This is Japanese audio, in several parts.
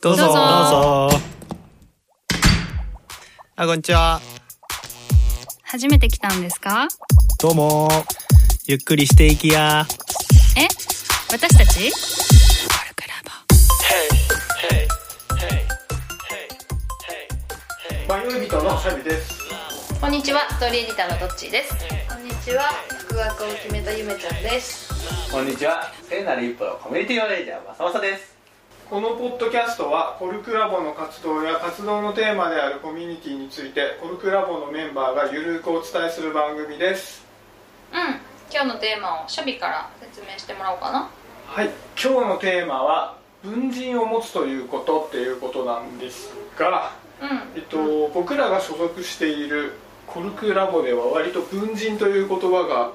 どうぞ。どうぞ。どうぞあこんにちは。初めて来たんですか？どうも。ゆっくりしていきや。え？私たち？迷い人のシャビですこんにちは。ストーリーエディターのどっちーです。こんにちは。復学を決めたゆめちゃんです。こんにちは。聖なる一歩のコミュニティマネージャーまさまさですこのポッドキャストはコルクラボの活動や活動のテーマであるコミュニティについてコルクラボのメンバーがゆるくお伝えする番組です。うん。今日のテーマをシャビから説明してもらおうかな。はい。今日のテーマは文人を持つということっていうことなんですが、うん。えっと、僕らが所属しているコルクラボでは割と文人という言葉が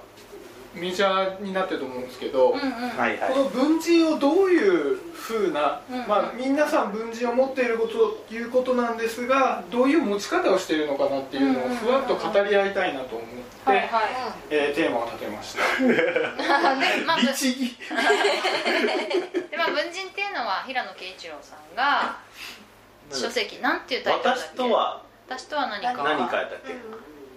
メジャーになってると思うんですけど、うんうん。はいこの文人をどういうふうな、うんまあ、皆さん文人を持っているこということなんですがどういう持ち方をしているのかなっていうのをふわっと語り合いたいなと思って、はいはい。えーテーマを立てました。でまあぶ律儀。でまあ文人っていうのは平野啓一郎さんが書籍なんていうタイトルだっけ？私とは私とは何か。何書いたっけ？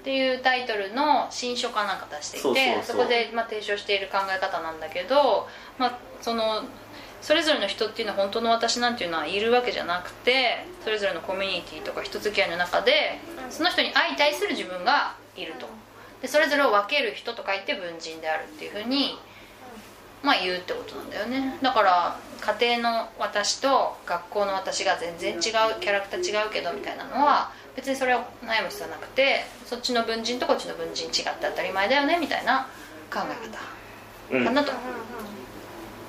っていうタイトルの新書かなんか出していてそこで、まあ、提唱している考え方なんだけど、まあ、そのそれぞれの人っていうのは本当の私なんていうのはいるわけじゃなくてそれぞれのコミュニティとか人付き合いの中でその人に相対する自分がいると。でそれぞれを分ける人と書いて文人であるっていうふうにまあ言うってことなんだよね。だから家庭の私と学校の私が全然違うキャラクター違うけどみたいなのは別にそれを悩む必要はなくてそっちの文人とこっちの文人違って当たり前だよねみたいな考え方かなと、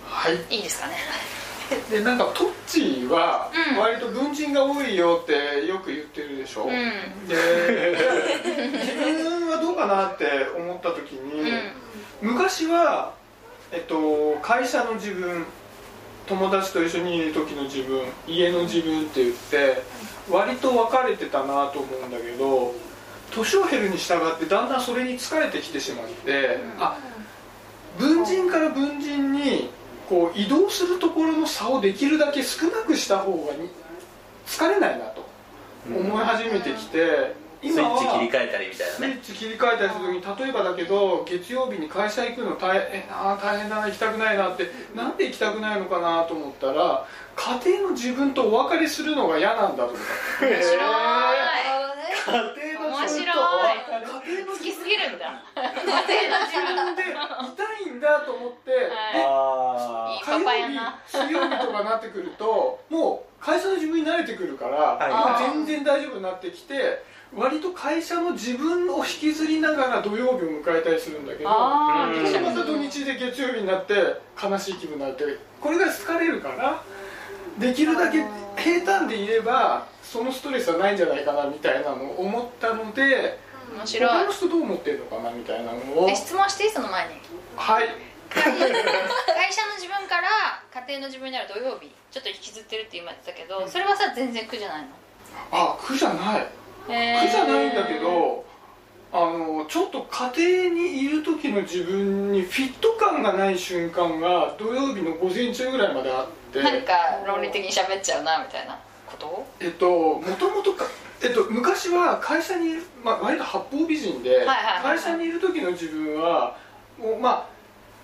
はい。いいですかね。でなんかトッチーはうん。割と文人が多いよってよく言ってるでしょ、うん。で 自分はどうかなって思った時に、昔は、えっと、会社の自分友達と一緒にいる時の自分家の自分って言って割と分かれてたなと思うんだけど年を経るに従ってだんだんそれに疲れてきてしまって、あ文人から文人にこう移動するところの差をできるだけ少なくした方がに疲れないなと思い始めてきて、スイッチ切り替えたりみたいスイなねッチ切り替えたりする時に例えばだけど月曜日に会社行くの大変な大変だな行きたくないなってなんで行きたくないのかなと思ったら家庭の自分とお別れするのが嫌なんだと思った面白い。家庭の面白い自分とお別れ。家庭の好きすぎるんだ。家庭の自分でんだと思って、はい。火曜日水曜日とかなってくるともう会社の自分に慣れてくるから、はい。はい全然大丈夫になってきて割と会社の自分を引きずりながら土曜日を迎えたりするんだけどあー。でまた土日で月曜日になって悲しい気分になってこれが疲れるからできるだけ平坦でいればそのストレスはないんじゃないかなみたいなのを思ったので面白い。他の人どう思ってるのかなみたいなのを。え質問していいその前にはい。会社の自分から家庭の自分になる土曜日ちょっと引きずってるって今言ってたけどそれはさ全然苦じゃないの？あ苦じゃない。へー。苦じゃないんだけどあのちょっと家庭にいる時の自分にフィット感がない瞬間が土曜日の午前中ぐらいまであって。なんか論理的に喋っちゃうなみたいなこと？えっともともとかえっと、昔は会社にまあ、割と八方美人で、はいはい。会社にいる時の自分はもうまあ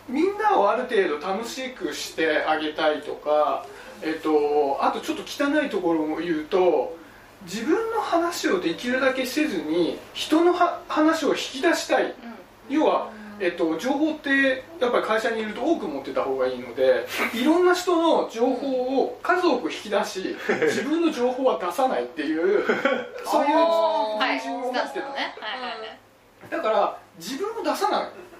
みんなをある程度楽しくしてあげたいとか、えっと、あとちょっと汚いところを言うと自分の話をできるだけせずに人のは話を引き出したい。要は、えっと、情報ってやっぱり会社にいると多く持ってた方がいいのでいろんな人の情報を数多く引き出し 自分の情報は出さないっていうそういうを持ってるスタンスのね。はいはいはい。だから自分を出さない。うんうん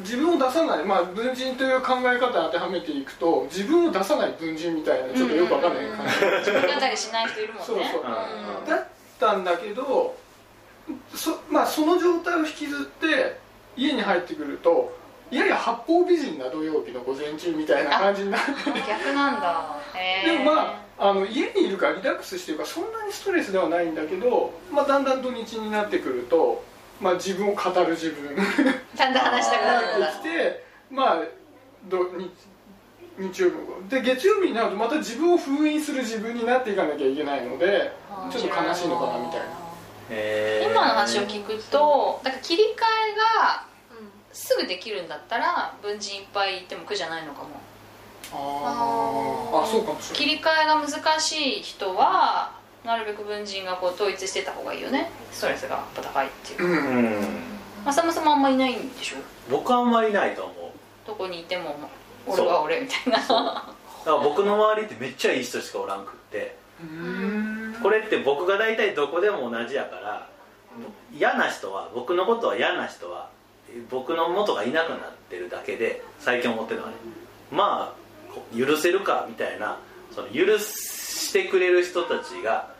自分を出さない、まあ、文人という考え方に当てはめていくと自分を出さない文人みたいなちょっとよくわかんない感じ。うん自分語りしない人いるもんね。そうそう。うんだったんだけどそ,、まあ、その状態を引きずって家に入ってくるとやや八方美人な土曜日の午前中みたいな感じになって。逆なんだ。へでえもまああの家にいるからリラックスしてるからそんなにストレスではないんだけど、まあ、だんだん土日になってくると、まあ、自分を語る自分。ちゃんと話したくなってきてまあ土日日曜日もで月曜日になるとまた自分を封印する自分になっていかなきゃいけないのでちょっと悲しいのかなみたいな。今の話を聞くとだから切り替えがすぐできるんだったら文人いっぱいいても苦じゃないのかも。あー。あそうかもしれない。切り替えが難しい人はなるべく文人がこう統一してた方がいいよね。ストレスがやっぱ高いっていううん。うんもあんまいないんでしょ？僕はあんまりいないと思う。どこにいても俺は俺みたいな。だから僕の周りってめっちゃいい人しかおらんくって。うん。これって僕が大体どこでも同じやから嫌な人は僕のことは嫌な人は僕の元がいなくなってるだけで最近思ってるのはねまあ許せるかみたいなその許してくれる人たちが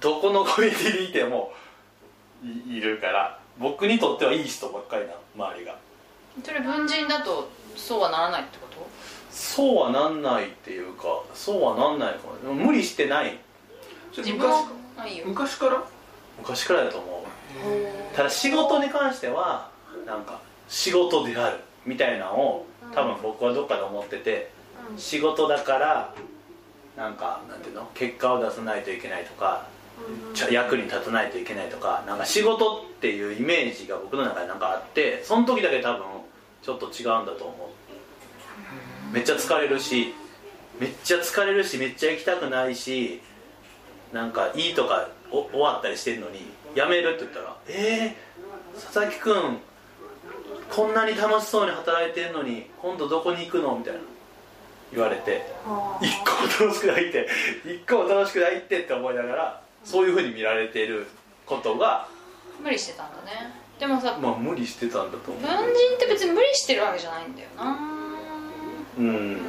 どこのコミュニティにいてもいいるから僕にとってはいい人ばっかりなの周りが。それ文人だとそうはならないってこと？そうはなんないっていうかそうはなんないかもでも無理してない。自分昔はあいいよ。昔から？昔からだと思う。ただ仕事に関してはなんか仕事であるみたいなのを多分僕はどっかで思ってて仕事だからなんかなんていうの？結果を出さないといけないとか役に立たないといけないとかなんか仕事っていうイメージが僕の中でなんかあってその時だけ多分ちょっと違うんだと思う。めっちゃ疲れるしめっちゃ疲れるしめっちゃ行きたくないしなんかいいとかお終わったりしてるのに辞めるって言ったら「えー、佐々木くんこんなに楽しそうに働いてるのに今度どこに行くの?」みたいな言われて一個も楽しくないって一個も楽しくないってって思いながらそういうふうに見られていることが無理してたんだね。でもさまあ無理してたんだと思文人って別に無理してるわけじゃないんだよな。ううん。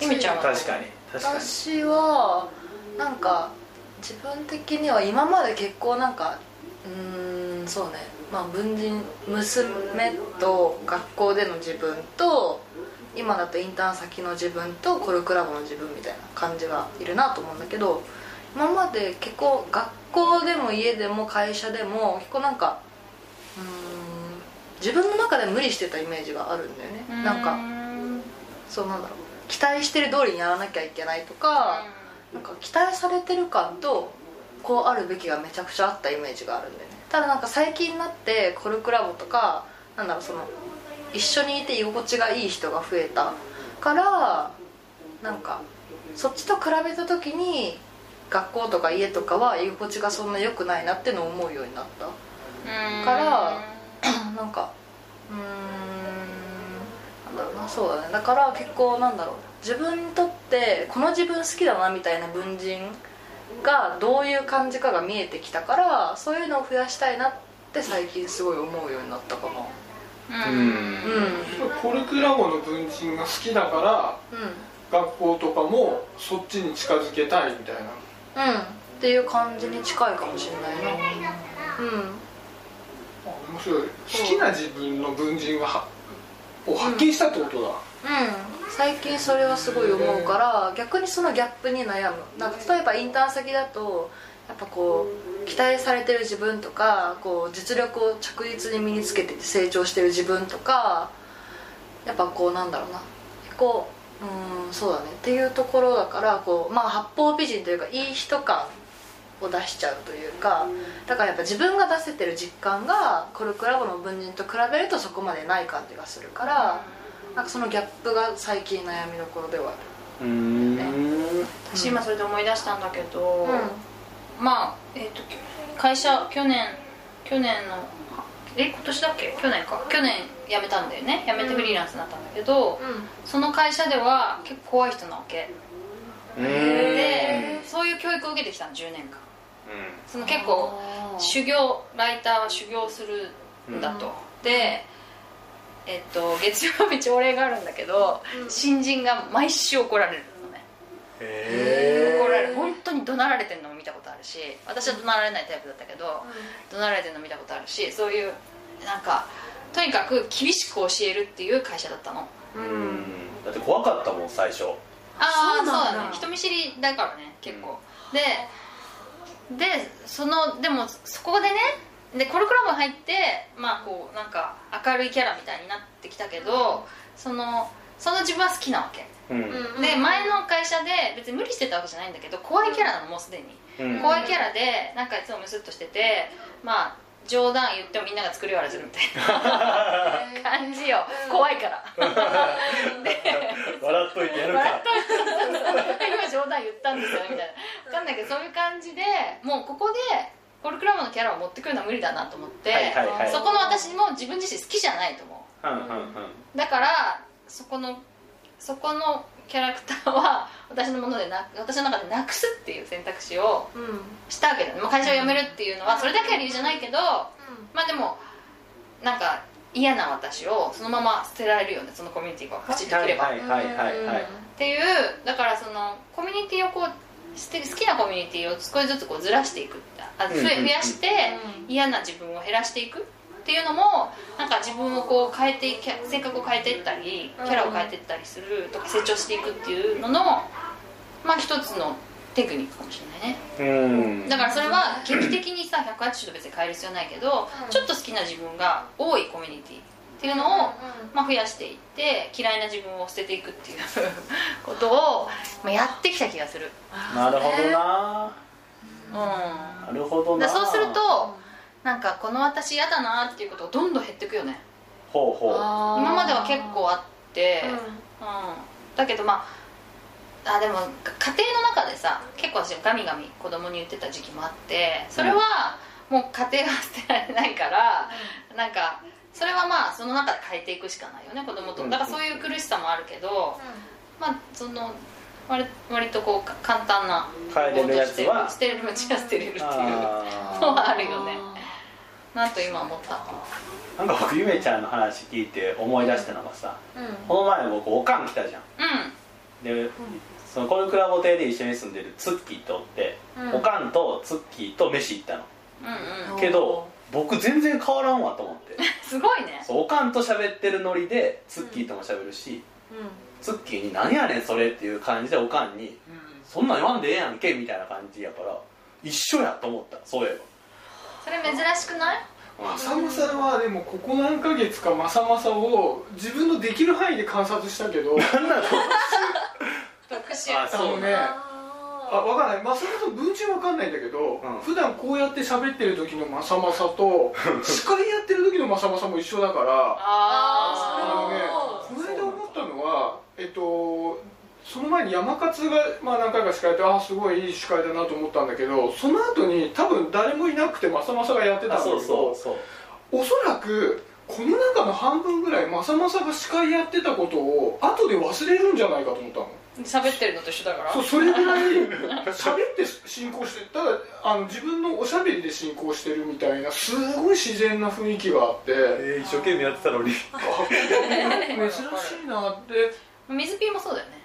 ゆめちゃんは確かに確かに。私はなんか自分的には今まで結構なんかうーんそうね。まあ文人娘と学校での自分と今だとインターン先の自分とコルクラボの自分みたいな感じがいるなと思うんだけど今まで結構学校でも家でも会社でも結構なんかうーん自分の中で無理してたイメージがあるんだよね。なんかそうなんだろう期待してる通りにやらなきゃいけないとか、なんか期待されてる感とこうあるべきがめちゃくちゃあったイメージがあるんだよね。ただなんか最近になってコルクラボとかなんだろうその一緒にいて居心地がいい人が増えたからなんかそっちと比べた時に学校とか家とかは居心地がそんな良くないなってのを思うようになった。から なんかうーんなんだろうなそうだね。だから結構なんだろう。自分にとってこの自分好きだなみたいな文人がどういう感じかが見えてきたからそういうのを増やしたいなって最近すごい思うようになったかなコルクラボの文人が好きだからうん学校とかもそっちに近づけたいみたいな。うん。っていう感じに近いかもしれないな。うん。あ面白い。好きな自分の文人がはを発見したってことだ、うん。最近それはすごい思うから逆にそのギャップに悩む。なんか例えばインターン先だとやっぱこう期待されてる自分とかこう実力を着実に身につけてて成長してる自分とかやっぱこうなんだろうな。結構うんそうだね。っていうところだからこうまあ八方美人というかいい人感を出しちゃうというかだからやっぱ自分が出せてる実感がコルクラボの文人と比べるとそこまでない感じがするからなんかそのギャップが最近悩みどころではあうーん。私今それで思い出したんだけど、るまあえっ、と会社去年去年のえ今年だっけ？去年か。去年辞めたんだよね。辞めてフリーランスになったんだけど、うん。うんその会社では結構怖い人なわけ。うーん。でそういう教育を受けてきたの10年間。その結構修行ライターは修行するんだと、でえっと月曜日朝礼があるんだけど、うん。新人が毎週怒られるのね。へ怒られ。る本当に怒鳴られてるのも見たことあるし私は怒鳴られないタイプだったけど、怒鳴られてるの見たことあるしそういうなんかとにかく厳しく教えるっていう会社だったの。えうん。だって怖かったもん最初。ああそうだ。だね。人見知りだからね結構、ででそのでもそこでねでコルクラブ入ってまあこうなんか明るいキャラみたいになってきたけどそのその自分は好きなわけ。うんで前の会社で別に無理してたわけじゃないんだけど怖いキャラなのもうすでに。うん。怖いキャラでなんかいつもムスッとしててまあ冗談言ってもみんなが作り笑いするみたいな感じよ。怖いから。笑っといてやるか。笑っといて今冗談言ったんですよみたいな。分かんないけどそういう感じでもうここでコルクラムのキャラを持ってくるのは無理だなと思って、はいはいはい。そこの私も自分自身好きじゃないと思う。んうんうん。うだからそこのそこのキャラクターは私のものでな私の中でなくすっていう選択肢をうん。したわけだね、まあ、会社を辞めるっていうのはそれだけは理由じゃないけどまあでもなんか嫌な私をそのまま捨てられるよねそのコミュニティがカチッとはい切れば、っていうだからそのコミュニティをこう好きなコミュニティを少しずつこうずらしていくあ増やして嫌な自分を減らしていくっていうのもなんか自分をこう変えていき性格を変えていったりキャラを変えていったりするとか成長していくっていうののまあ一つのテクニックかもしれないね。うん。だからそれは劇的にさ180度別に変える必要ないけど、ちょっと好きな自分が多いコミュニティっていうのを、まあ、増やしていって嫌いな自分を捨てていくっていう ことを、まあ、やってきた気がする。なるほどな。うん。なるほどそうするとなんかこの私嫌だなっていうことがどんどん減っていくよね。ほうほう。今までは結構あって、うん。うん、だけどまああでもか家庭の中でさ結構私ガミガミ子供に言ってた時期もあってそれはもう家庭は捨てられないから、なんかそれはまあその中で変えていくしかないよね子供と。だからそういう苦しさもあるけど、まあその割割とこうか簡単な変えれるやつは捨てれるうちは捨てれるっていうのあはあるよねなんと今思ったーな。んか僕ゆめちゃんの話聞いて思い出したのがさうん。この前僕おかん来たじゃん。うん。でそのコルクラボ亭で一緒に住んでるツッキーとおって、うん。おかんとツッキーと飯行ったの。うんうん。けど僕全然変わらんわと思って。すごいね。おかんと喋ってるノリでツッキーとも喋るし、ツッキーに「何やねんそれ」っていう感じでおかんに「そんなん言わんでええやんけ」みたいな感じやから一緒やと思ったそういえそれ珍しくない？ばまさまさはでもここ何ヶ月かまさまさを自分のできる範囲で観察したけど。なんなの特殊ああのね。あ分かんない。まさまさ文鎮分かんないんだけど、ん。普段こうやって喋ってる時のまさまさと 司会やってる時のまさまさも一緒だから。あのねこの間思ったのはえっとその前に山勝が、まあ、何回か司会やってああすごいいい司会だなと思ったんだけどその後に多分誰もいなくてまさまさがやってたんだけどあそうそうそう。おそらくこの中の半分ぐらいまさまさが司会やってたことを後で忘れるんじゃないかと思ったの。喋ってるのと一緒だから。そうそれぐらい 喋って進行してただあの自分のおしゃべりで進行してるみたいなすごい自然な雰囲気があって。えー、一生懸命やってたのに。珍しいなって。水ピーもそうだよね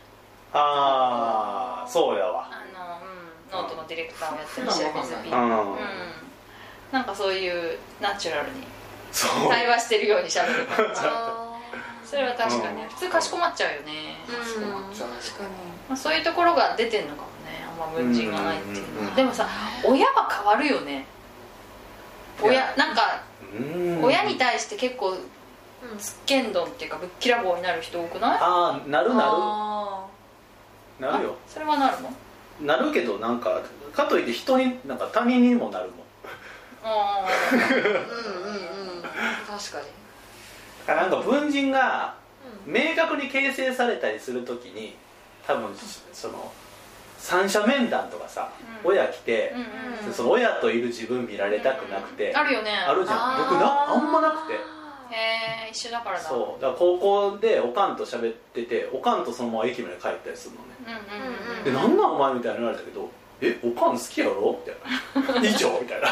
ああそうやわ。あの、うん、ノートのディレクターをやってるし水ピーうんん。なんかそういうナチュラルにそう。対話してるようにしゃべる感 それは確かに。うん。普通かしこまっちゃうよね、ーうん確かまあ、そういうところが出てんのかもね。あんま文人がないっていうのうんはでもさ親は変わるよね。親なんかうん。親に対して結構つっけんどんっていうかぶっきらぼうになる人多くない？ああなるなあるなるよ。あそれはなるの？なるけどなんかかといって人になんか他人にもなるもん。あー。うんうんうん。確かに。だからなんか文人が明確に形成されたりするときに多分その三者面談とかさ、うん。親来てー、うんうん。その親といる自分見られたくなくて、あるよね。あるじゃん。僕なあんまなくてへえ一緒だからだ。そう。だから高校でおかんと喋ってておかんとそのまま駅まで帰ったりするのね。うんうんうんでなんなんお前みたいに言われたけどえおかん好きやろ？みたいな。以上？みたいな。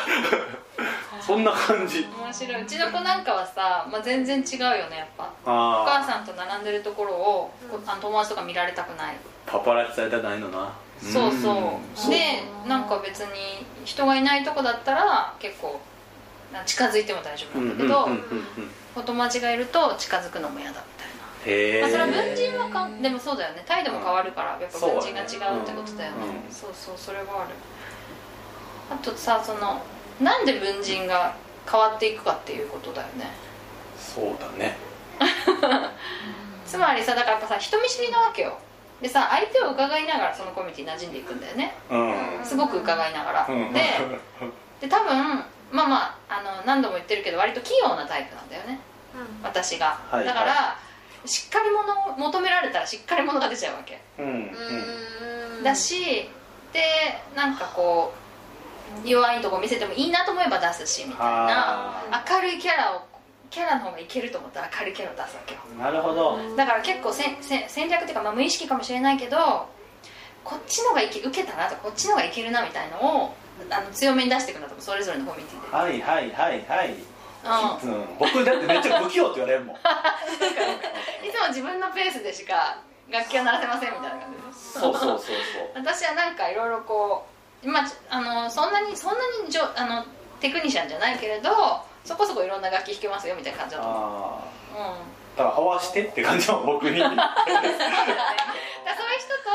そんな感じ。面白い。うちの子なんかはさ、まあ、全然違うよねやっぱ。おあ母さんと並んでるところを、こうあの友達とか見られたくない。あパパラッチされたくないのな。そうそう、ん。でなんか別に人がいないとこだったら結構な近づいても大丈夫うんなんだけど、うんうんうんうんお友達がいると近づくのも嫌だみたいな、へえ、まあ、それは文人はかんでもそうだよね。態度も変わるからやっぱ文人が違うってことだよね。うん。そうそうそれはある。あとさそのなんで文人が変わっていくかっていうことだよね。そうだね。つまりさだからやっぱさ人見知りなわけよ。でさ相手を伺いながらそのコミュニティに馴染んでいくんだよね。うん。すごく伺いながら、うん。でで多分まあまああの何度も言ってるけど割と器用なタイプなんだよね。私が、はいだから、しっかり者を求められたらしっかり者が出ちゃうわけ、うんうん。うん。だしでなんかこう弱いとこ見せてもいいなと思えば出すしみたいな。あ明るいキャラをキャラの方がいけると思ったら明るいキャラを出すわけよ。ーなるほど。だから結構せんせん戦略っていうか、まあ、無意識かもしれないけどこっちのがいけ受けたなとかこっちのがいけるなみたいのをあの強めに出していくんだと思うそれぞれのコミュニティではいはいはいはい。うん。うん、僕だってめっちゃ不器用って言われるもん。いつも自分のペースでしか楽器を鳴らせませんみたいな感じです。そうそうそうそう。私はなんかいろいろこう今あのそんなにそんなにじょあのテクニシャンじゃないけれどそこそこいろんな楽器弾けますよみたいな感じだと思う、うん、だから合わしてって感じは僕に。そういう人と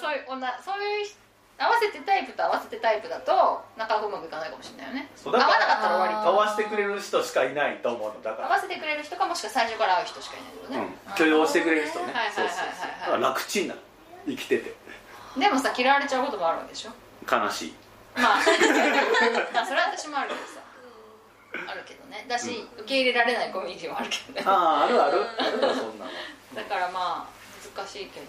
そういう女そういう人合わせてタイプと合わせてタイプだとなかなかうまくいかないかもしれないよね。合そうだからわなかったら終わり合わせてくれる人しかいないと思うの。だから。合わせてくれる人かもしくは最初から会う人しかいないけどね、うん、許容してくれる人ね。はいはいはいはい。そうそうそう。だから楽ちんなの生きてて。でもさ嫌われちゃうこともあるわけでしょ？悲しい。まあ まあそれは私もあるけどさ。あるけどね。だし、受け入れられないコミュニティもあるけどね。あああるある。あるわそんなの。だからまあ難しいけど、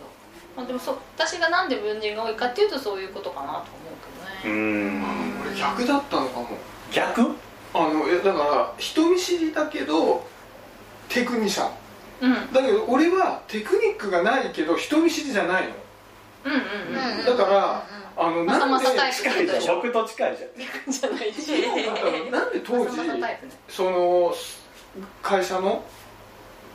まあ、でもそ私がなんで文人が多いかっていうとそういうことかなと思ううけどね、ん。俺逆だったのかも。逆？あのえだから人見知りだけどテクニシャン。うん、うんだけど俺はテクニックがないけど人見知りじゃないの。うんうんうんだからあのなんで近いじゃん。僕と近いじゃん。じゃないし。な。んで当時その会社の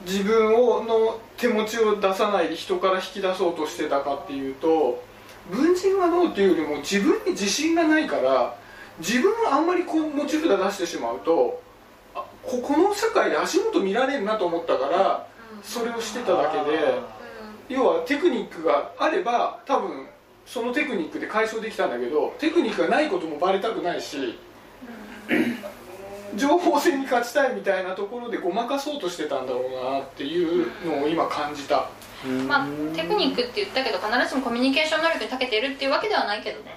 自分をの手持ちを出さないで人から引き出そうとしてたかっていうと文人はどうっていうよりも自分に自信がないから自分をあんまりこう持ち札出してしまうとあここの社会で足元見られるなと思ったからそれをしてただけで要はテクニックがあれば多分そのテクニックで解消できたんだけどテクニックがないこともバレたくないし情報戦に勝ちたいみたいなところでごまかそうとしてたんだろうなっていうのを今感じた。まあテクニックって言ったけど必ずしもコミュニケーション能力に長けてるっていうわけではないけどね。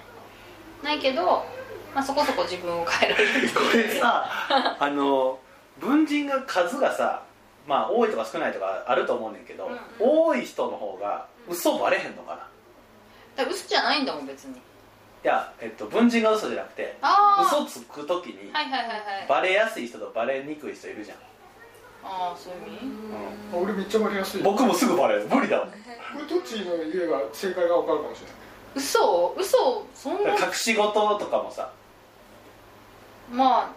ないけど、まあ、そこそこ自分を変えられるこれさ あの文人が数がさまあ多いとか少ないとかあると思うねんけど、うんうん。多い人の方が嘘バレへんのかな、いだから嘘じゃないんだもん別にや、えっと、文人が嘘じゃなくて嘘つく時にはいはいはいはい。バレやすい人とバレにくい人いるじゃん、ああそういう意味？うん。俺めっちゃバレやすい。僕もすぐバレる。無理だもん。これどっちの言えば正解が分かるかもしれない。嘘？嘘？そんな。隠し事とかもさ。まあ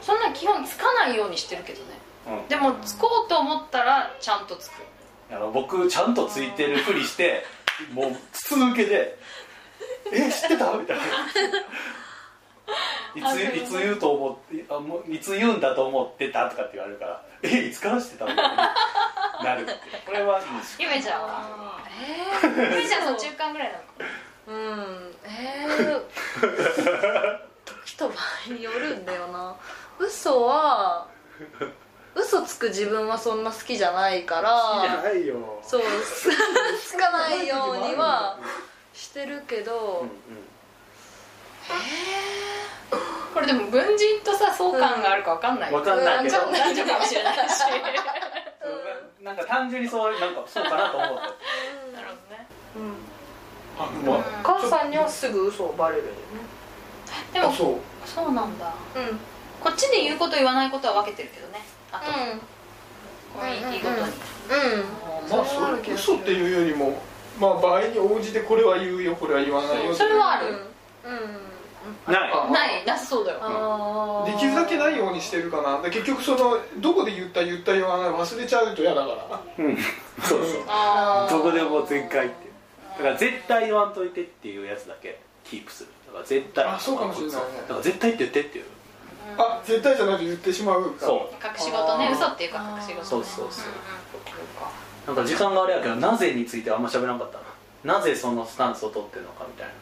そんな基本つかないようにしてるけどね。うん。でもつこうと思ったらちゃんとつく。あの僕ちゃんとついてるふりしてもう筒抜けで「え知ってた?」みたいな。いついつ言うと思ってあもういつ言うんだと思ってたとかって言われるから「えいつから知ってた?」みたいになるって。これはいいですゆめちゃんは。えゆめちゃんその中間ぐらいなのうん。えー、時と場合によるんだよな。嘘は嘘つく自分はそんな好きじゃないから。ないよ。そうつかないようにはしてるけど、これでも文人とさ相関があるか分かんない。わかんないけど。男女かもしれないし。そうなんか単純にそうなんかそうかなと思ったなるほどね。あもうお母さんにはすぐ嘘をバレるよね。でもあそう。そうなんだ。うん。こっちで言うこと言わないことは分けてるけどね。あと。コミュニティごとに。まあそれ嘘っていうよりもまあ場合に応じてこれは言うよこれは言わないよそれはある。うん。うんない。あないなさそうだよ。できるだけないようにしてるかな。で結局そのどこで言った言った言わない忘れちゃうと嫌だから。うん。そうそう。あどこでも全開って。だから絶対言わんといてっていうやつだけキープする。だから絶対。あそうかもしれないね。だから絶対って言ってっていう。あ絶対じゃないと言ってしまうそ隠し事ね。嘘っていうか隠し事ね。そうそうそう。うんうん。うなんか時間があれやけどなぜについてあんま喋らなかったななぜそのスタンスを取ってるのかみたいな。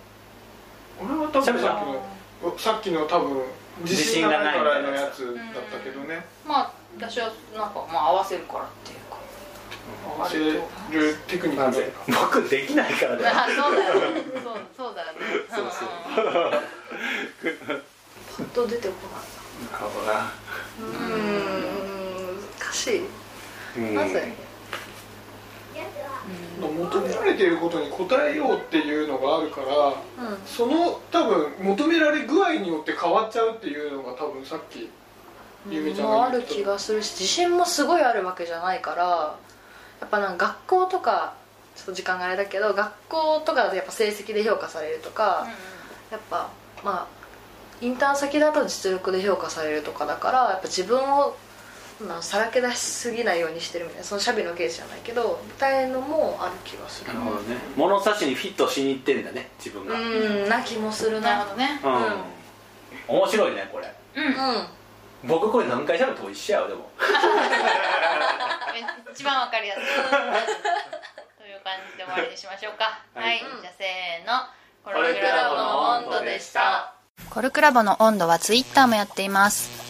俺は多分さっきのさっきの多分自信がないからのやつだったけどね。まあ私はなんかまあ合わせるからっていうか。合わせるテクニック僕できないからだよ。あそうだよね。そうそうだよね。そうそう。パッと出てこなるほどなないうん。難しいうん。なぜ求められていることに応えようっていうのがあるからうん。その多分求められ具合によって変わっちゃうっていうのが多分さっきゆめちゃんもあるが言ってた。気がするし自信もすごいあるわけじゃないからやっぱなんか学校とかちょっと時間があれだけど学校とかだとやっぱ成績で評価されるとか、やっぱまあインターン先だと実力で評価されるとかだからやっぱ自分をまあさらけ出しすぎないようにしてるみたいなそのシャビのケースじゃないけどみたいのもある気がする。なるほどね。物差しにフィットしに行ってんだね自分が。うんな気もするな。なるほどねうん。面白いねこれ。うん。うん僕これ何回喋っても一緒やわでも。一番わかりやすい。という感じで終わりにしましょうか。ははい。い、じゃあせーの。コルクラボの温度でした。コルクラボの温度はツイッターもやっています。